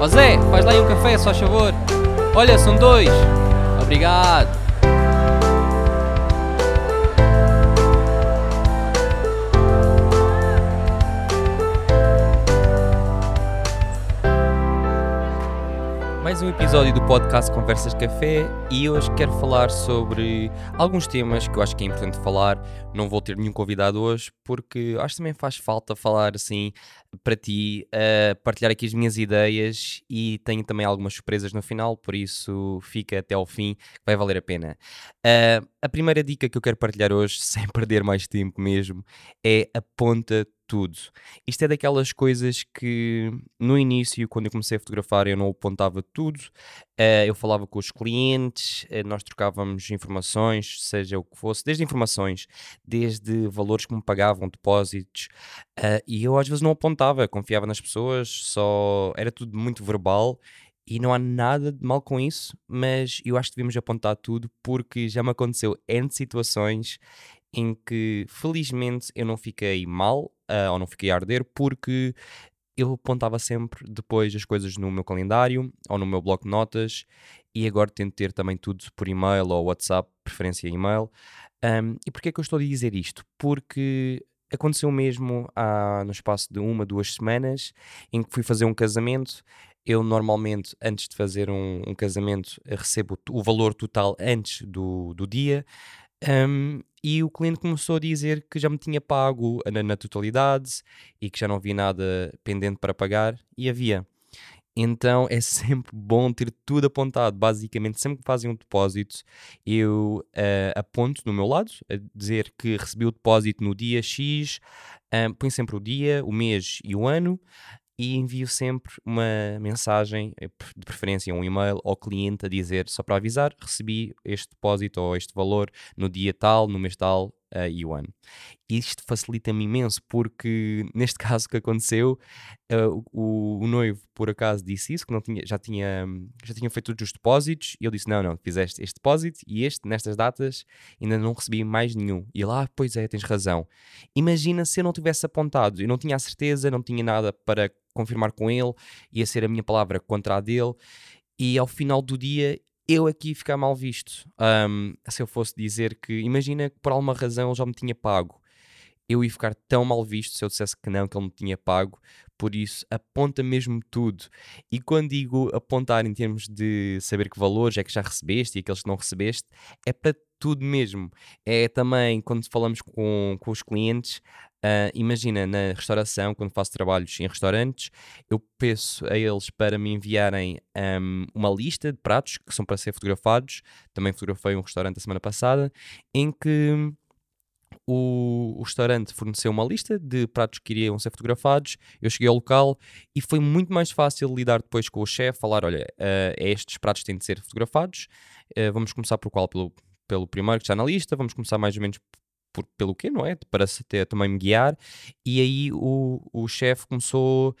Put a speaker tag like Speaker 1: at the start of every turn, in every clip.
Speaker 1: Ó Zé, faz lá aí um café, só favor. Olha, são dois. Obrigado. Mais um episódio do podcast Conversas Café e hoje quero falar sobre alguns temas que eu acho que é importante falar. Não vou ter nenhum convidado hoje porque acho que também faz falta falar assim para ti, uh, partilhar aqui as minhas ideias e tenho também algumas surpresas no final, por isso fica até ao fim, vai valer a pena. Uh, a primeira dica que eu quero partilhar hoje, sem perder mais tempo mesmo, é aponta tudo. Isto é daquelas coisas que no início, quando eu comecei a fotografar, eu não apontava tudo. Uh, eu falava com os clientes, uh, nós trocávamos informações, seja o que fosse, desde informações, desde valores que me pagavam, depósitos, uh, e eu às vezes não apontava, confiava nas pessoas, só era tudo muito verbal e não há nada de mal com isso, mas eu acho que devemos apontar tudo porque já me aconteceu N situações em que felizmente eu não fiquei mal uh, ou não fiquei a arder porque eu apontava sempre depois as coisas no meu calendário ou no meu bloco de notas e agora tento ter também tudo por e-mail ou WhatsApp, preferência e-mail. Um, e porquê é que eu estou a dizer isto? Porque aconteceu mesmo há, no espaço de uma, duas semanas em que fui fazer um casamento. Eu normalmente, antes de fazer um, um casamento, recebo o valor total antes do, do dia. Um, e o cliente começou a dizer que já me tinha pago na, na, totalidade e que já não havia nada pendente para pagar e havia. Então é sempre bom ter tudo apontado. Basicamente, sempre que fazem um depósito, eu uh, aponto no meu lado, a dizer que recebi o depósito no dia X, uh, ponho sempre o dia, o mês e o ano, e envio sempre uma mensagem, eh, de preferência um e-mail ao cliente a dizer, só para avisar, recebi este depósito ou este valor no dia tal, no mês tal uh, ano. Isto facilita-me imenso porque neste caso que aconteceu, uh, o, o, noivo por acaso disse isso, que não tinha, já, tinha, já tinha feito todos os depósitos e eu disse, não, não, fizeste este depósito e este, nestas datas, ainda não recebi mais nenhum. E lá, pois é, tens razão. Imagina se eu não tivesse apontado, eu não tinha a certeza, não tinha nada para confirmar com ele, ia ser a minha palavra contra a dele, e ao final do dia eu aqui ficar mal visto. Um, se eu fosse dizer que, imagina que por alguma razão ele já me tinha pago, eu ia ficar tão mal visto se eu dissesse que não, que ele me tinha pago. Por isso, aponta mesmo tudo. E quando digo apontar em termos de saber que valores é que já recebeste e aqueles que não recebeste, é para tudo mesmo. É também quando falamos com, com os clientes, Uh, imagina, na restauração, quando faço trabalhos em restaurantes, eu peço a eles para me enviarem um, uma lista de pratos que são para ser fotografados. Também fotografei um restaurante a semana passada, em que o, o, restaurante forneceu uma lista de pratos que iriam ser fotografados. Eu cheguei ao local e foi muito mais fácil lidar depois com o chefe, falar: olha, uh, estes pratos têm de ser fotografados. Uh, vamos começar por qual? Pelo, pelo primeiro que está na lista, vamos começar mais ou menos por, pelo quê, não é? Para se ter, também me guiar. E aí o, o chefe começou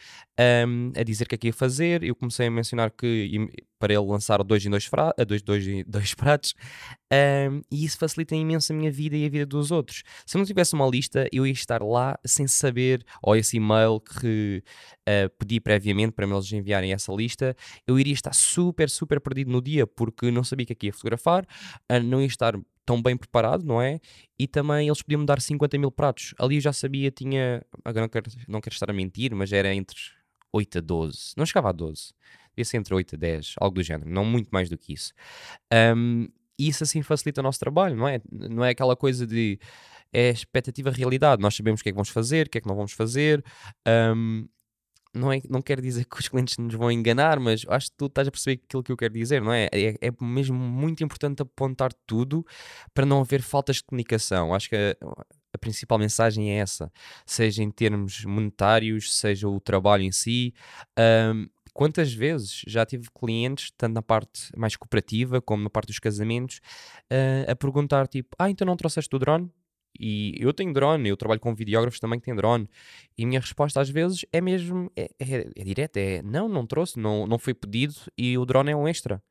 Speaker 1: um, a dizer o que é que ia fazer. Eu comecei a mencionar que para ele lançar dois em dois, fra dois, dois, dois pratos. Um, e isso facilita imenso a minha vida e a vida dos outros. Se eu não tivesse uma lista, eu ia estar lá sem saber, ou esse e-mail que uh, pedi previamente para eles enviarem essa lista, eu iria estar super, super perdido no dia, porque não sabia o que é que ia fotografar, uh, não ia estar tão bem preparado, não é? E também eles podiam me dar 50 mil pratos. Ali eu já sabia, tinha. Agora não quero, não quero estar a mentir, mas era entre 8 a 12. Não chegava a 12. Devia ser entre 8 a 10, algo do género. Não muito mais do que isso. Um, isso assim facilita o nosso trabalho, não é? Não é aquela coisa de. É expectativa realidade. Nós sabemos o que é que vamos fazer, o que é que não vamos fazer. Um, não, é, não quero dizer que os clientes nos vão enganar, mas acho que tu estás a perceber aquilo que eu quero dizer, não é? É, é mesmo muito importante apontar tudo para não haver faltas de comunicação. Acho que a, principal mensagem é essa, seja em termos monetários, seja o trabalho em si. Um, quantas vezes já tive clientes, tanto na parte mais cooperativa como na parte dos casamentos, uh, a perguntar tipo, ah, então não trouxeste o drone? E eu tenho drone, eu trabalho com videógrafos também que têm drone. E a minha resposta às vezes é mesmo, é, é, é direta, é não, não trouxe, não, não foi pedido e o drone é um extra.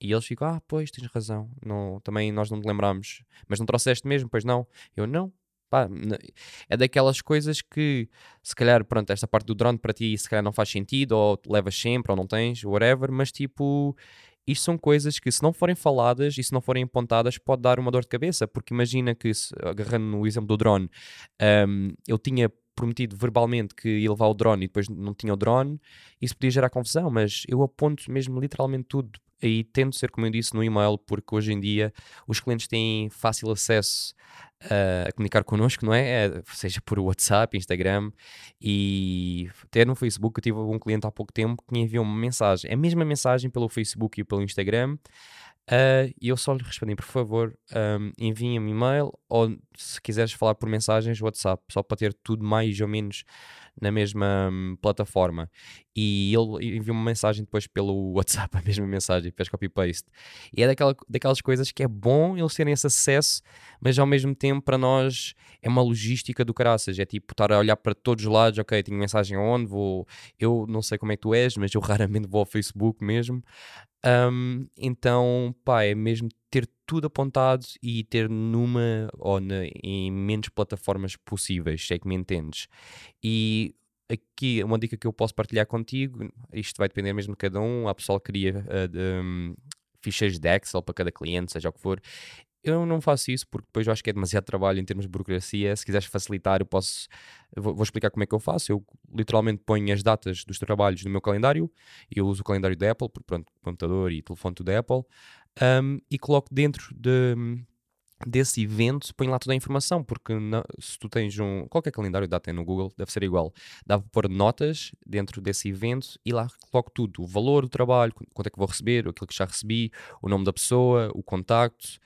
Speaker 1: E eles ficam, ah, pois, tens razão, não, também nós não te lembramos. Mas não trouxeste mesmo, pois não? Eu, não, pá, é daquelas coisas que se calhar, pronto, esta parte do drone para ti se calhar não faz sentido, ou levas sempre, ou não tens, whatever, mas tipo, isto são coisas que se não forem faladas e se não forem apontadas pode dar uma dor de cabeça, porque imagina que, se, agarrando no exemplo do drone, um, eu tinha prometido verbalmente que ia levar o drone e depois não tinha o drone, isso podia gerar confusão, mas eu aponto mesmo literalmente tudo e tento ser, como eu disse, no e-mail, porque hoje em dia os clientes têm fácil acesso uh, a comunicar connosco, não é? é? Seja por WhatsApp, Instagram e até no Facebook. Eu tive um cliente há pouco tempo que me enviou uma mensagem, a mesma mensagem pelo Facebook e pelo Instagram. Uh, e eu só lhe respondi, por favor, um, enviem-me e-mail ou se quiseres falar por mensagens, WhatsApp, só para ter tudo mais ou menos na mesma hum, plataforma. E ele enviou uma mensagem depois pelo WhatsApp, a mesma mensagem, fez copy-paste. E é daquela, daquelas coisas que é bom eles terem esse acesso, mas ao mesmo tempo para nós é uma logística do caraças. É tipo estar a olhar para todos os lados, ok, tenho mensagem onde, vou. Eu não sei como é que tu és, mas eu raramente vou ao Facebook mesmo. Um, então, pá, é mesmo ter tudo apontado e ter numa ou na, em menos plataformas possíveis, sei que me entendes. E aqui uma dica que eu posso partilhar contigo, isto vai depender mesmo de cada um, a pessoa cria uh, de, um, de Excel para cada cliente, seja o que for. Eu não faço isso porque depois eu acho que é demasiado trabalho em termos de burocracia. Se quiseres facilitar, eu posso. Vou, explicar como é que eu faço. Eu literalmente ponho as datas dos trabalhos no meu calendário. Eu uso o calendário da Apple, porque pronto, computador e telefone tudo da Apple um, e coloco dentro de, desse evento, põe lá toda a informação, porque não, se tu tens um. Qualquer calendário dá tem no Google, deve ser igual. Dá para pôr notas dentro desse evento e lá coloco tudo: o valor do trabalho, quanto é que vou receber, aquilo que já recebi, o nome da pessoa, o contacto,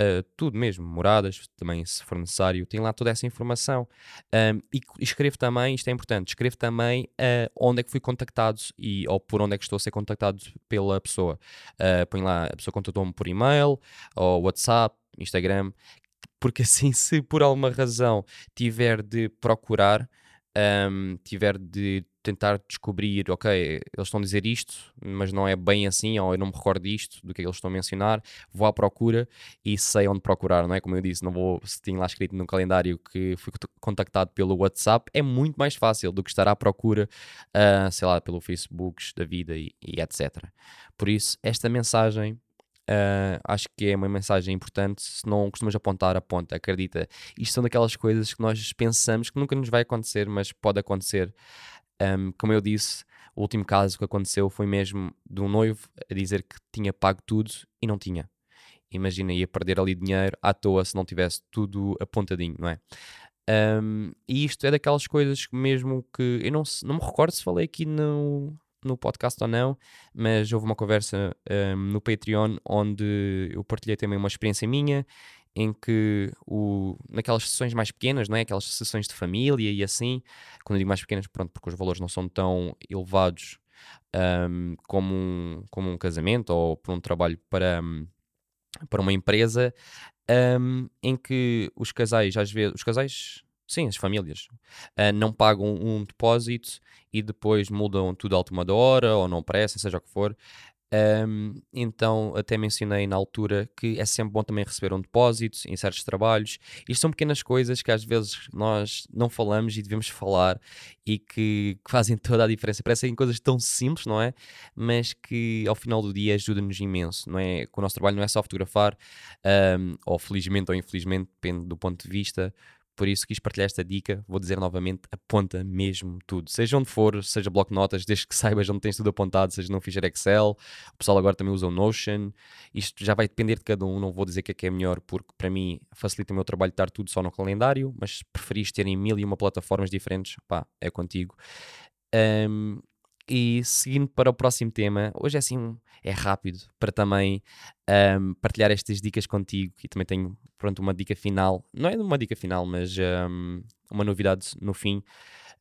Speaker 1: uh, tudo mesmo, moradas também, se for necessário. Tem lá toda essa informação. Um, e escrevo também, isto é importante, escrevo também uh, onde é que fui contactado e, ou por onde é que estou a ser contactado pela pessoa. Uh, põe lá, a pessoa contatou-me por e-mail ou WhatsApp Instagram, porque assim, se por alguma razão tiver de procurar, um, tiver de tentar descobrir, ok, eles estão a dizer isto, mas não é bem assim, ou eu não me recordo disto, do que é que eles estão a mencionar, vou à procura e sei onde procurar, não é? Como eu disse, não vou, se tinha lá escrito no calendário que fui contactado pelo WhatsApp, é muito mais fácil do que estar à procura, uh, sei lá, pelo Facebook da vida e, e etc. Por isso, esta mensagem Uh, acho que é uma mensagem importante. Se não costumas apontar, aponta, acredita. Isto são daquelas coisas que nós pensamos que nunca nos vai acontecer, mas pode acontecer. Um, como eu disse, o último caso que aconteceu foi mesmo de um noivo a dizer que tinha pago tudo e não tinha. Imagina, ia perder ali dinheiro à toa se não tivesse tudo apontadinho, não é? Um, e isto é daquelas coisas que mesmo que eu não, não me recordo se falei aqui no, no podcast ou não, mas houve uma conversa um, no Patreon onde eu partilhei também uma experiência minha em que o, naquelas sessões mais pequenas, não é? aquelas sessões de família e assim, quando eu digo mais pequenas, pronto, porque os valores não são tão elevados um, como, um, como um casamento ou por um trabalho para, um, para uma empresa, hum, em que os casais, às vezes, os casais Sim, as famílias uh, não pagam um depósito e depois mudam tudo à última hora ou não prestam, seja o que for. Um, então, até mencionei na altura que é sempre bom também receber um depósito em certos trabalhos. Isto são pequenas coisas que às vezes nós não falamos e devemos falar e que, que fazem toda a diferença. Parecem coisas tão simples, não é? Mas que ao final do dia ajuda-nos imenso, não é? Que o nosso trabalho não é só fotografar, um, ou felizmente ou infelizmente, depende do ponto de vista, por isso quis partilhar esta dica. Vou dizer novamente: aponta mesmo tudo. Seja onde for, seja bloco de notas, desde que saibas onde tens tudo apontado, seja num ficheiro Excel. O pessoal agora também usa o Notion. Isto já vai depender de cada um. Não vou dizer que é que é melhor, porque para mim facilita o meu trabalho estar tudo só no calendário. Mas se preferis terem mil e uma plataformas diferentes, pá, é contigo. Um, e seguindo para o próximo tema, hoje é assim, é rápido para também um, partilhar estas dicas contigo e também tenho pronto uma dica final, não é uma dica final, mas um, uma novidade no fim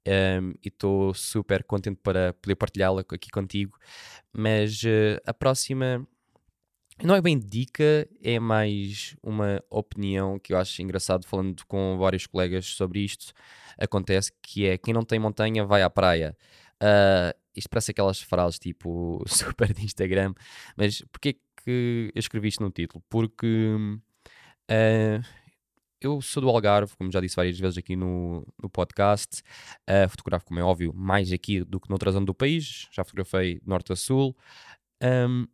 Speaker 1: um, e estou super contente para poder partilhá-la aqui contigo. Mas uh, a próxima não é bem dica, é mais uma opinião que eu acho engraçado falando com vários colegas sobre isto. Acontece que é quem não tem montanha vai à praia. Uh, isto parece aquelas frases tipo super de Instagram, mas porquê que eu escrevi isto no título? Porque uh, eu sou do Algarve, como já disse várias vezes aqui no, no podcast. Uh, fotografo, como é óbvio, mais aqui do que noutra zona do país. Já fotografei norte a sul. Um,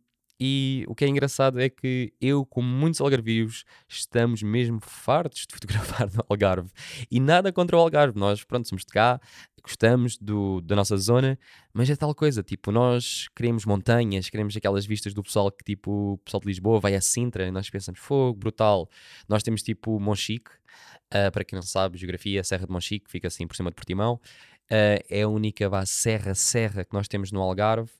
Speaker 1: e o que é engraçado é que eu, como muitos algarvios, estamos mesmo fartos de fotografar no Algarve. E nada contra o Algarve. Nós, pronto, somos de cá, gostamos do, da nossa zona, mas é tal coisa, tipo, nós queremos montanhas, queremos aquelas vistas do pessoal que, tipo, o pessoal de Lisboa vai a Sintra nós pensamos, fogo, brutal. Nós temos, tipo, Monchique, uh, para quem não sabe, geografia, Serra de Monchique, fica assim por cima de Portimão. Uh, é a única vá, serra-serra que nós temos no Algarve.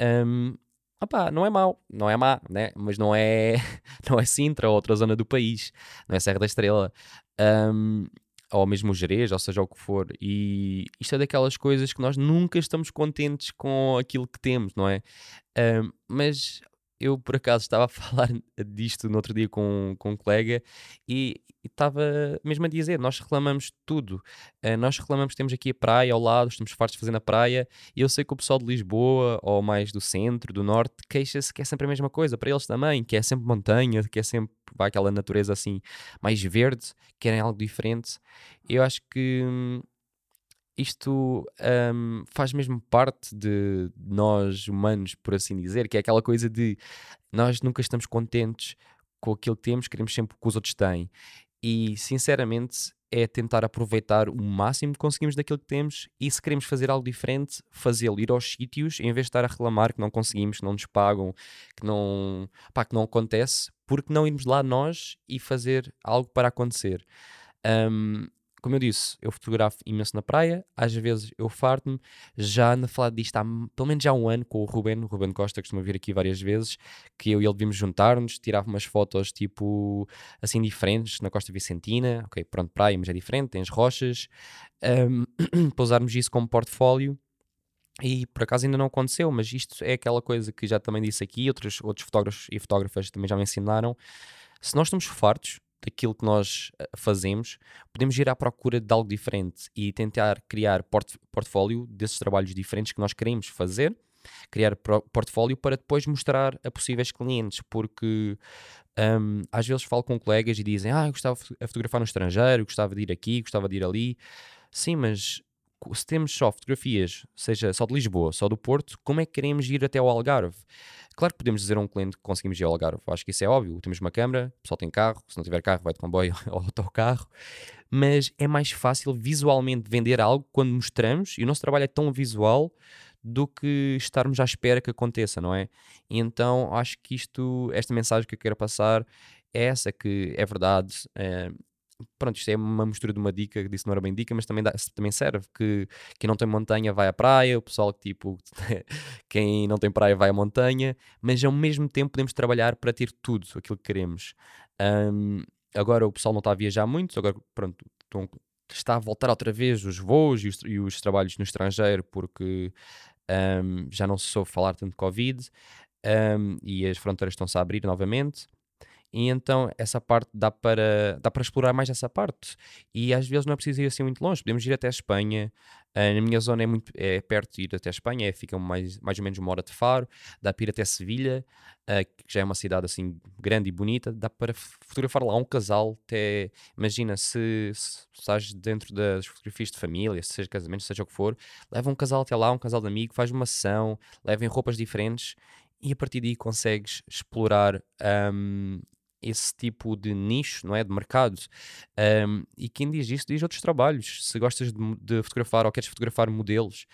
Speaker 1: Um, Opa, não é mau, não é má, né? mas não é, não é Sintra ou outra zona do país, não é Serra da Estrela, um, ou mesmo o Jerez, ou seja, o que for. E isto é daquelas coisas que nós nunca estamos contentes com aquilo que temos, não é? Um, mas eu por acaso estava a falar disto no outro dia com, com um colega e estava mesmo a dizer: nós reclamamos tudo. Uh, nós reclamamos temos aqui a praia ao lado, estamos fartos de fazer na praia. E eu sei que o pessoal de Lisboa, ou mais do centro, do norte, queixa-se que é sempre a mesma coisa. Para eles também, que é sempre montanha, que é sempre vai, aquela natureza assim mais verde, querem algo diferente. Eu acho que. Hum, isto um, faz mesmo parte de nós humanos, por assim dizer, que é aquela coisa de nós nunca estamos contentes com aquilo que temos, queremos sempre o que os outros têm. E sinceramente é tentar aproveitar o máximo que conseguimos daquilo que temos e se queremos fazer algo diferente, fazê-lo, ir aos sítios, em vez de estar a reclamar que não conseguimos, que não nos pagam, que não, pá, que não acontece, porque não irmos lá nós e fazer algo para acontecer. Um, como eu disse, eu fotografo imenso na praia, às vezes eu farto-me, já ando a falar disto há pelo menos já um ano com o Ruben, o Ruben Costa costuma vir aqui várias vezes, que eu e ele devíamos juntar-nos, tirar umas fotos tipo assim diferentes na Costa Vicentina, ok, pronto, praia, mas é diferente, tens rochas, um, para usarmos isso como portfólio. E por acaso ainda não aconteceu, mas isto é aquela coisa que já também disse aqui, outros, outros fotógrafos e fotógrafas também já me ensinaram. Se nós estamos fartos daquilo que nós eh, fazemos, podemos ir à procura de algo diferente e tentar criar port portfólio desses trabalhos diferentes que nós queremos fazer, criar portfólio para depois mostrar a possíveis clientes, porque um, às vezes falo com colegas e dizem, ah, eu gostava de fotografar no estrangeiro, gostava de ir aqui, gostava de ir ali. Sim, mas se temos só fotografias, seja só de Lisboa, só do Porto, como é que queremos ir até ao Algarve? Claro que podemos dizer a um cliente que conseguimos ir ao Algarve, acho que isso é óbvio. Temos uma câmera, o pessoal tem carro, se não tiver carro, vai de comboio ou autocarro, mas é mais fácil visualmente vender algo quando mostramos e o nosso trabalho é tão visual do que estarmos à espera que aconteça, não é? Então acho que isto, esta mensagem que eu quero passar é essa, que é verdade. É, pronto, isto é uma mistura de uma dica, que disse não era bem dica, mas também, dá, também serve, que quem não tem montanha vai à praia, o pessoal que tipo, quem não tem praia vai à montanha, mas ao mesmo tempo podemos trabalhar para ter tudo aquilo que queremos. Um, agora o pessoal não está a viajar muito, agora pronto, estão, está a voltar outra vez os voos e os, e os trabalhos no estrangeiro, porque um, já não se soube falar tanto de Covid, um, e as fronteiras estão-se a abrir novamente. E então essa parte dá para, dá para explorar mais essa parte. E às vezes não é preciso ir assim muito longe, podemos ir até a Espanha. Uh, na minha zona é, muito, é perto de ir até a Espanha, é, fica mais, mais ou menos uma hora de Faro. Dá para ir até Sevilha, uh, que já é uma cidade assim grande e bonita. Dá para fotografar lá um casal. Até, imagina se, estás dentro das fotografias de família, seja casamento, seja o que for, leva um casal até lá, um casal de amigo, faz uma sessão, levem roupas diferentes e a partir daí consegues explorar um, esse tipo de nicho, não é? De mercado. Um, e quem diz isso diz outros trabalhos. Se gostas de, de fotografar ou queres fotografar modelos,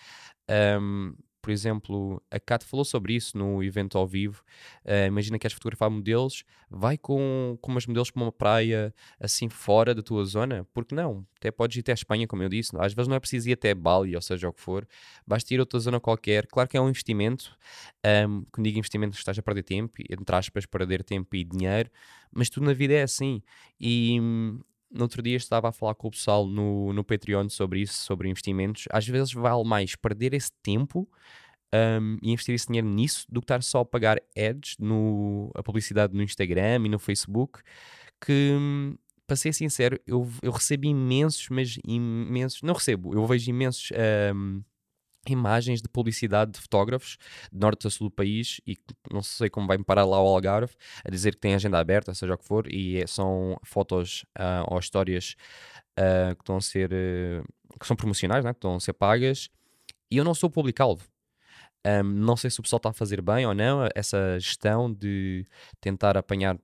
Speaker 1: um, por exemplo, a Kat falou sobre isso no evento ao vivo. Uh, imagina que queres fotografar modelos, vai com, com umas modelos para uma praia assim fora da tua zona, porque não? Até podes ir até a Espanha, como eu disse. Às vezes não é preciso ir até Bali, ou seja, o que for. Basta ir a outra zona qualquer. Claro que é um investimento. Um, quando digo investimento, estás a perder tempo, entre aspas, perder tempo e dinheiro, mas tudo na vida é assim. E no outro dia estava a falar com o pessoal no, no Patreon sobre isso, sobre investimentos. Às vezes vale mais perder esse tempo um, e investir esse dinheiro nisso do que estar só a pagar ads, no, a publicidade no Instagram e no Facebook. Que, para ser sincero, eu, eu recebo imensos, mas imensos. Não recebo, eu vejo imensos. Um, imagens de publicidade de fotógrafos de norte a sul do país e não sei como vai-me parar lá o Algarve a dizer que tem agenda aberta, seja o que for, e é, são fotos uh, ou histórias uh, que estão a ser uh, que são promocionais, né? que estão a ser pagas, e eu não sou público-alvo. Um, não sei se o pessoal está a fazer bem ou não essa gestão de tentar apanhar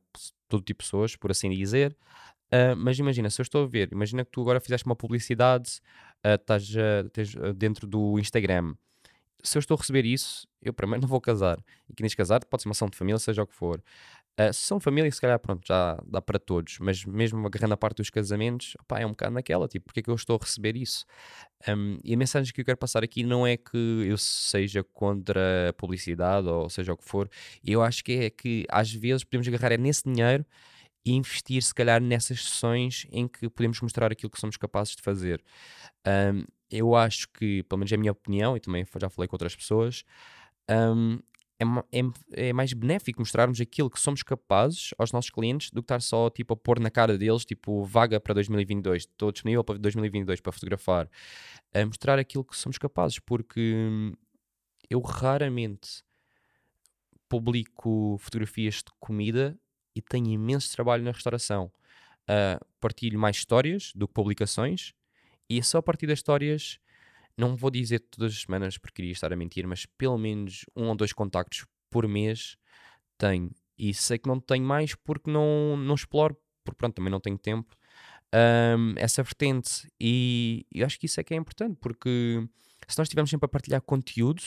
Speaker 1: todo tipo de pessoas, por assim dizer. Mas imagina, se eu estou a ver, imagina que tu agora fizeste uma publicidade, uh, estás uh, dentro do Instagram. Se eu estou a receber isso, eu primeiro não vou casar. E quem diz casar pode ser uma ação de família, seja o que for. Uh, se são família, se calhar, pronto, já dá para todos, mas mesmo agarrando a parte dos casamentos, opá, é um bocado naquela, tipo, porque é que eu estou a receber isso? Um, e a mensagem que eu quero passar aqui não é que eu seja contra a publicidade ou seja o que for, eu acho que é que às vezes podemos agarrar é nesse dinheiro e investir, se calhar, nessas sessões em que podemos mostrar aquilo que somos capazes de fazer. Um, eu acho que, pelo menos é a minha opinião, e também já falei com outras pessoas, um, é, é, é, mais benéfico mostrarmos aquilo que somos capazes aos nossos clientes do que estar só tipo, a pôr na cara deles, tipo, vaga para 2022, estou disponível para 2022 para fotografar. A mostrar aquilo que somos capazes, porque eu raramente publico fotografias de comida e tenho imenso trabalho na restauração. Uh, partilho mais histórias do que publicações e só a partir das histórias não vou dizer todas as semanas porque queria estar a mentir, mas pelo menos um ou dois contactos por mês tenho. E sei que não tenho mais porque não, não exploro, porque pronto, também não tenho tempo. Um, essa vertente. E eu acho que isso é que é importante, porque se nós estivermos sempre a partilhar conteúdo,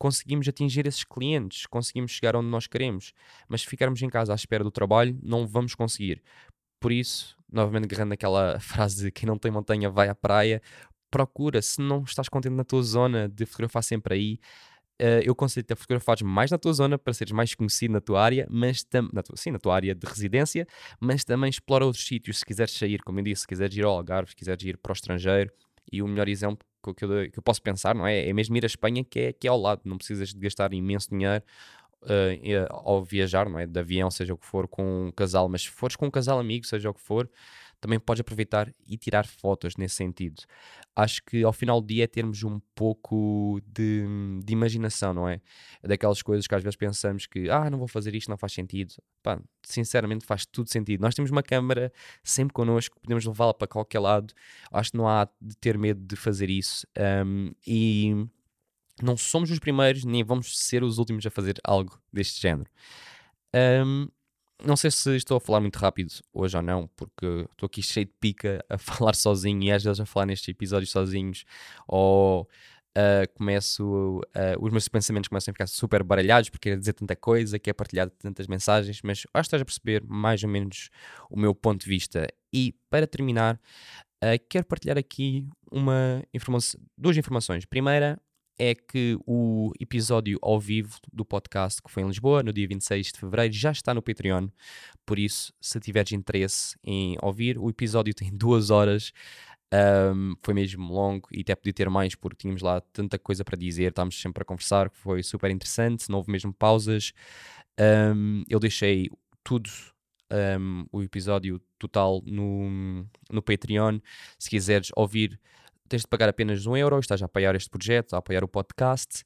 Speaker 1: conseguimos atingir esses clientes, conseguimos chegar onde nós queremos. Mas se ficarmos em casa à espera do trabalho, não vamos conseguir. Por isso, novamente agarrando aquela frase de quem não tem montanha vai à praia, procura, se não estás contente na tua zona de fotografar sempre aí, uh, eu aconselho-te a fotografar mais na tua zona para seres mais conhecido na tua área, mas também, sim, na tua área de residência, mas também explora outros sítios, se quiseres sair, como eu disse, se quiseres ir ao Algarve, se quiseres ir para o estrangeiro, e o melhor exemplo que eu, que eu posso pensar, não é? É mesmo ir à Espanha, que é, que é ao lado, não precisas de gastar imenso dinheiro uh, ao viajar, não é? De avião, seja o que for, com um casal, mas se fores com um casal amigo, seja o que for, também podes aproveitar e tirar fotos nesse sentido. Acho que ao final do dia é termos um pouco de, de imaginação, não é? Daquelas coisas que às vezes pensamos que, ah, não vou fazer isto, não faz sentido. Pá, sinceramente faz tudo sentido. Nós temos uma câmera sempre connosco, podemos levá-la para qualquer lado. Acho que não há de ter medo de fazer isso. Um, e não somos os primeiros, nem vamos ser os últimos a fazer algo deste género. Um, não sei se estou a falar muito rápido hoje ou não, porque estou aqui cheio de pica a falar sozinho e às vezes a falar nestes episódios sozinhos, ou uh, começo, uh, os meus pensamentos começam a ficar super baralhados porque quero dizer tanta coisa, quero partilhar tantas mensagens, mas acho que estás a perceber mais ou menos o meu ponto de vista. E para terminar, uh, quero partilhar aqui uma informação, duas informações. Primeira, é que o episódio ao vivo do podcast que foi em Lisboa, no dia 26 de fevereiro, já está no Patreon. Por isso, se tiveres interesse em ouvir, o episódio tem duas horas. Um, foi mesmo longo e até podia ter mais porque tínhamos lá tanta coisa para dizer, estávamos sempre a conversar, foi super interessante, não houve mesmo pausas. Um, eu deixei tudo um, o episódio total no, no Patreon. Se quiseres ouvir tens de pagar apenas um euro, estás a apoiar este projeto, a apoiar o podcast.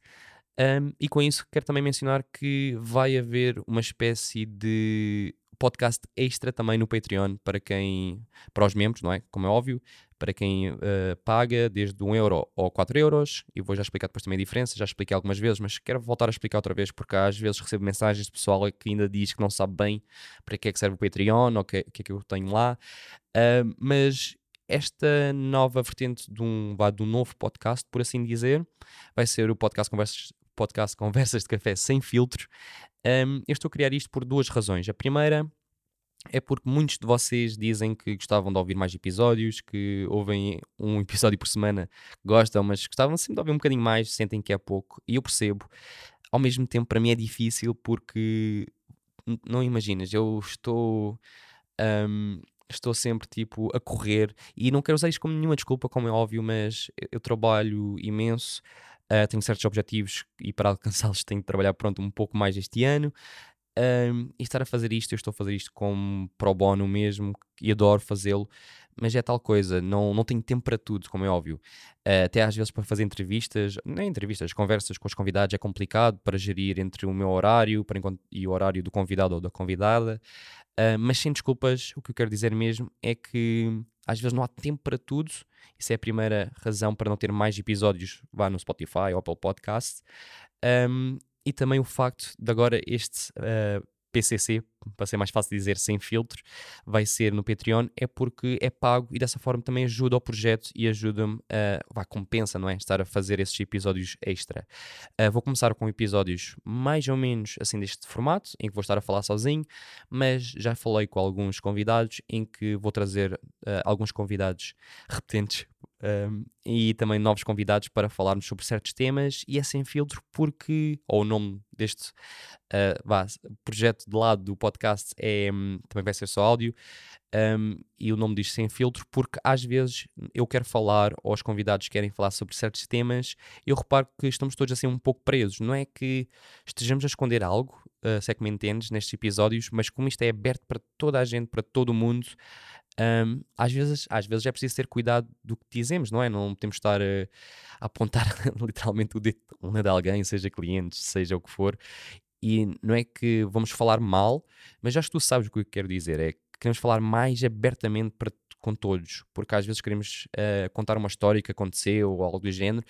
Speaker 1: Um, e com isso quero também mencionar que vai haver uma espécie de podcast extra também no Patreon para quem, para os membros, não é? Como é óbvio, para quem uh, paga desde 1 euro ou 4 euros, e vou já explicar depois também a diferença, já expliquei algumas vezes, mas quero voltar a explicar outra vez, porque às vezes recebo mensagens de pessoal que ainda diz que não sabe bem para que é que serve o Patreon ou o que, que é que eu tenho lá, uh, mas esta nova vertente de um, de um novo podcast, por assim dizer, vai ser o podcast Conversas, podcast Conversas de Café Sem Filtro. Um, eu estou a criar isto por duas razões. A primeira é porque muitos de vocês dizem que gostavam de ouvir mais episódios, que ouvem um episódio por semana, gostam, mas gostavam sempre de ouvir um bocadinho mais, sentem que é pouco, e eu percebo. Ao mesmo tempo, para mim é difícil porque não imaginas, eu estou. Um, estou sempre tipo a correr e não quero usar isto como nenhuma desculpa, como é óbvio, mas eu trabalho imenso, uh, tenho certos objetivos e para alcançá-los tenho de trabalhar pronto um pouco mais este ano. Um, e estar a fazer isto, eu estou a fazer isto como pro bono mesmo e adoro fazê-lo, mas é tal coisa, não, não tenho tempo para tudo, como é óbvio. Uh, até às vezes para fazer entrevistas, nem entrevistas, conversas com os convidados é complicado para gerir entre o meu horário para, e o horário do convidado ou da convidada. Uh, mas sem desculpas, o que eu quero dizer mesmo é que às vezes não há tempo para tudo. Isso é a primeira razão para não ter mais episódios vá no Spotify ou Apple Podcast. Um, e também o facto de agora este uh, PCC, para ser mais fácil dizer, sem filtros, vai ser no Patreon, é porque é pago e dessa forma também ajuda ao projeto e ajuda-me a, vá, compensa, não é? Estar a fazer esses episódios extra. Uh, vou começar com episódios mais ou menos assim deste formato, em que vou estar a falar sozinho, mas já falei com alguns convidados em que vou trazer uh, alguns convidados repetentes um, e também novos convidados para falarmos sobre certos temas e é sem filtro porque, ou o nome deste uh, vá, projeto de lado do podcast é, um, também vai ser só áudio um, e o nome diz sem filtro porque às vezes eu quero falar ou os convidados querem falar sobre certos temas eu reparo que estamos todos assim um pouco presos, não é que estejamos a esconder algo, uh, se é que me entendes, nestes episódios, mas como isto é aberto para toda a gente, para todo o mundo um, às, vezes, às vezes é preciso ter cuidado do que dizemos, não é? Não temos de estar uh, a apontar literalmente o dedo de alguém, seja clientes, seja o que for. E não é que vamos falar mal, mas já tu sabes o que eu quero dizer. É que queremos falar mais abertamente para com todos, porque às vezes queremos uh, contar uma história que aconteceu ou algo do género,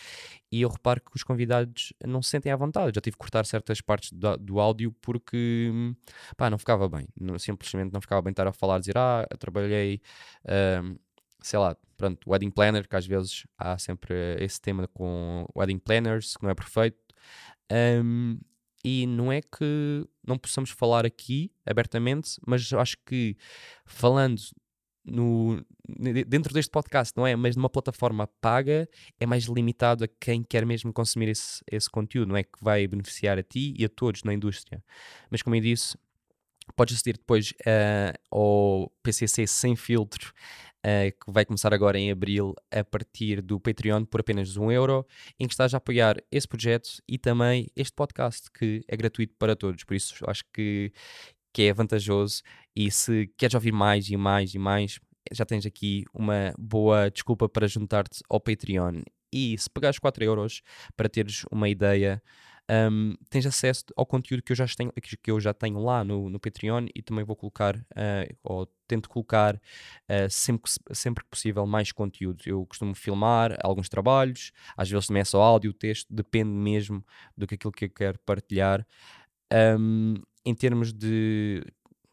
Speaker 1: e eu reparo que os convidados não se sentem à vontade. Já tive que cortar certas partes do, do áudio porque pá, não ficava bem, não, simplesmente não ficava bem estar a falar, dizer ah, trabalhei. Uh, sei lá, pronto, wedding planner, que às vezes há sempre esse tema com wedding planners, que não é perfeito. Um, e não é que não possamos falar aqui abertamente, mas acho que falando no, dentro deste podcast, não é? Mas numa plataforma paga é mais limitado a quem quer mesmo consumir esse, esse conteúdo, não é? Que vai beneficiar a ti e a todos na indústria. Mas como eu disse, podes aceder depois uh, ao PCC sem filtro, uh, que vai começar agora em abril a partir do Patreon por apenas um euro, em que estás a apoiar esse projeto e também este podcast que é gratuito para todos. Por isso acho que que é vantajoso. E se queres ouvir mais e mais e mais, já tens aqui uma boa desculpa para juntar-te ao Patreon. E se pagares 4 euros para teres uma ideia, um, tens acesso ao conteúdo que eu já tenho, que eu já tenho lá no, no Patreon e também vou colocar, uh, ou tento colocar uh, sempre, sempre que possível mais conteúdo. Eu costumo filmar alguns trabalhos, às vezes também é só áudio, texto, depende mesmo do que aquilo que eu quero partilhar. Um, em termos de,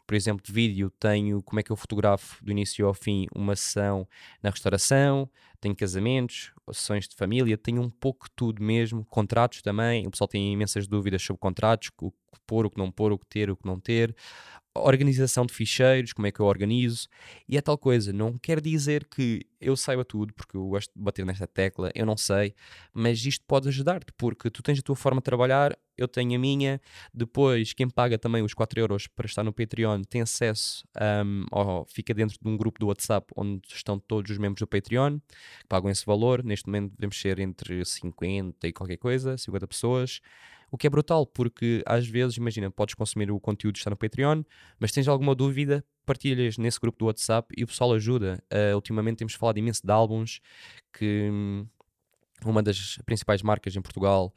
Speaker 1: por exemplo, de vídeo, tenho como é que eu fotografo do início ao fim uma sessão na restauração, tenho casamentos, sessões de família, tenho um pouco de tudo mesmo, contratos também, o pessoal tem imensas dúvidas sobre contratos, o que pôr, o que não pôr, o que ter, o que não ter, organização de ficheiros, como é que eu organizo, e é tal coisa, não quer dizer que eu saiba tudo, porque eu gosto de bater nesta tecla, eu não sei, mas isto pode ajudar-te, porque tu tens a tua forma de trabalhar, eu tenho a minha, depois quem paga também os 4 euros para estar no Patreon tem acesso, um, ou fica dentro de um grupo do WhatsApp onde estão todos os membros do Patreon, pagam esse valor, neste momento devemos ser entre 50 e qualquer coisa, 50 pessoas, o que é brutal, porque às vezes, imagina, podes consumir o conteúdo que está no Patreon, mas tens alguma dúvida, partilhas nesse grupo do WhatsApp e o pessoal ajuda. Uh, ultimamente temos falado imenso de álbuns que hum, uma das principais marcas em Portugal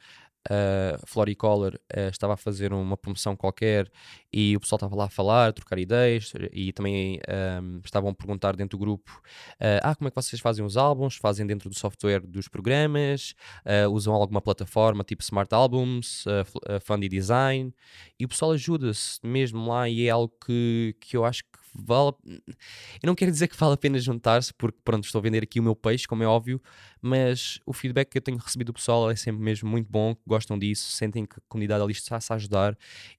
Speaker 1: uh, Floricolor uh, estava a fazer uma promoção qualquer e o pessoal estava lá a falar, a trocar ideias e também um, estavam a perguntar dentro do grupo uh, ah, como é que vocês fazem os álbuns? Fazem dentro do software dos programas? Uh, usam alguma plataforma tipo Smart Albums, uh, Fundy Design? E o pessoal ajuda-se mesmo lá e é algo que, que eu acho que vale. Eu não quero dizer que vale a pena juntar-se, porque pronto, estou a vender aqui o meu peixe, como é óbvio, mas o feedback que eu tenho recebido do pessoal é sempre mesmo muito bom, gostam disso, sentem que a comunidade ali está-se a ajudar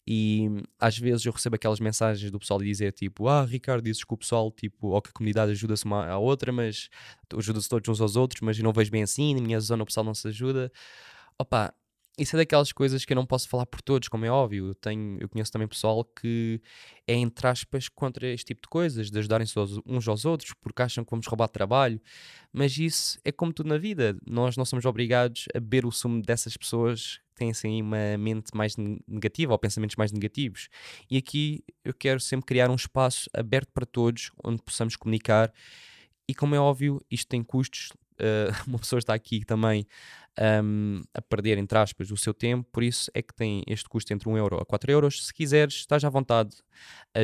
Speaker 1: e às vezes eu recebo aquelas mensagens do pessoal e dizer tipo, ah, Ricardo, dizes que o pessoal, tipo, ou que a comunidade ajuda-se uma à outra, mas ajuda-se todos uns aos outros, mas eu não vejo bem assim, na minha zona o pessoal não se ajuda. Opa, isso é daquelas coisas que eu não posso falar por todos, como é óbvio. Eu, tenho, eu conheço também pessoal que é, entre aspas, contra este tipo de coisas, de ajudarem-se uns aos outros, porque acham que vamos roubar trabalho. Mas isso é como tudo na vida. Nós não somos obrigados a beber o sumo dessas pessoas que têm assim uma mente mais negativa ou pensamentos mais negativos. E aqui eu quero sempre criar um espaço aberto para todos, onde possamos comunicar. E como é óbvio, isto tem custos. Uh, uma pessoa está aqui também um, a perder, entre aspas, o seu tempo, por isso é que tem este custo entre 1 euro a 4 euros. Se quiseres, estás à vontade,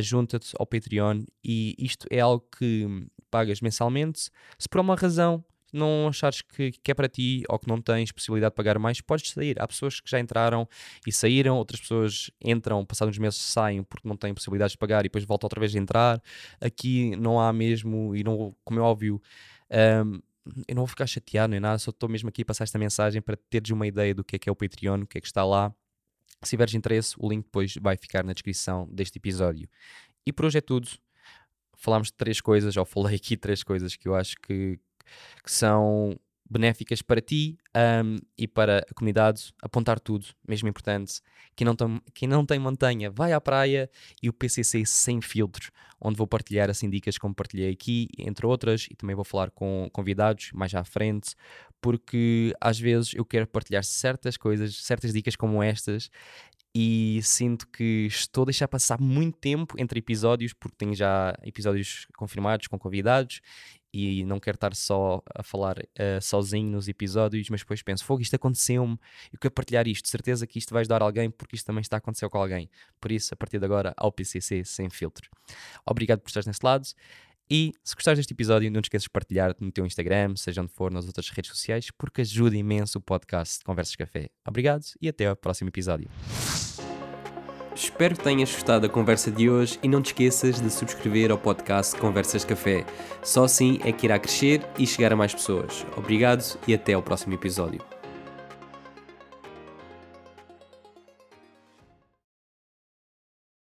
Speaker 1: junta-te ao Patreon e isto é algo que pagas mensalmente. Se por uma razão não achares que, que, é para ti ou que não tens possibilidade de pagar mais, podes sair. Há pessoas que já entraram e saíram, outras pessoas entram, passados uns meses saem porque não têm possibilidade de pagar e depois voltam outra vez a entrar. Aqui não há mesmo, e não, como é óbvio, um, eu não vou ficar chateado nem nada, só estou mesmo aqui a passar esta mensagem para teres uma ideia do que é que é o Patreon, o que é que está lá. Se tiveres interesse, o link depois vai ficar na descrição deste episódio. E por hoje é tudo. Falámos de três coisas, ou falei aqui três coisas que eu acho que, que são benéficas para ti um, e para a comunidade, apontar tudo, mesmo importante. Quem não, tem, quem não tem montanha, vai à praia e o PCC sem filtros, onde vou partilhar assim dicas como partilhei aqui, entre outras, e também vou falar com convidados mais à frente, porque às vezes eu quero partilhar certas coisas, certas dicas como estas, e sinto que estou a deixar passar muito tempo entre episódios, porque tenho já episódios confirmados com convidados e não quero estar só a falar uh, sozinho nos episódios, mas depois penso, fogo, isto aconteceu-me, eu quero partilhar isto, certeza que isto vai ajudar alguém, porque isto também está a acontecer com alguém. Por isso, a partir de agora, ao PCC sem filtro. Obrigado por estar nesse lado. E se gostares deste episódio, não te esqueças de partilhar no teu Instagram, seja onde for, nas outras redes sociais, porque ajuda imenso o podcast Conversas Café. Obrigado e até ao próximo episódio. Espero que tenhas gostado da conversa de hoje e não te esqueças de subscrever ao podcast Conversas Café. Só assim é que irá crescer e chegar a mais pessoas. Obrigado e até ao próximo episódio.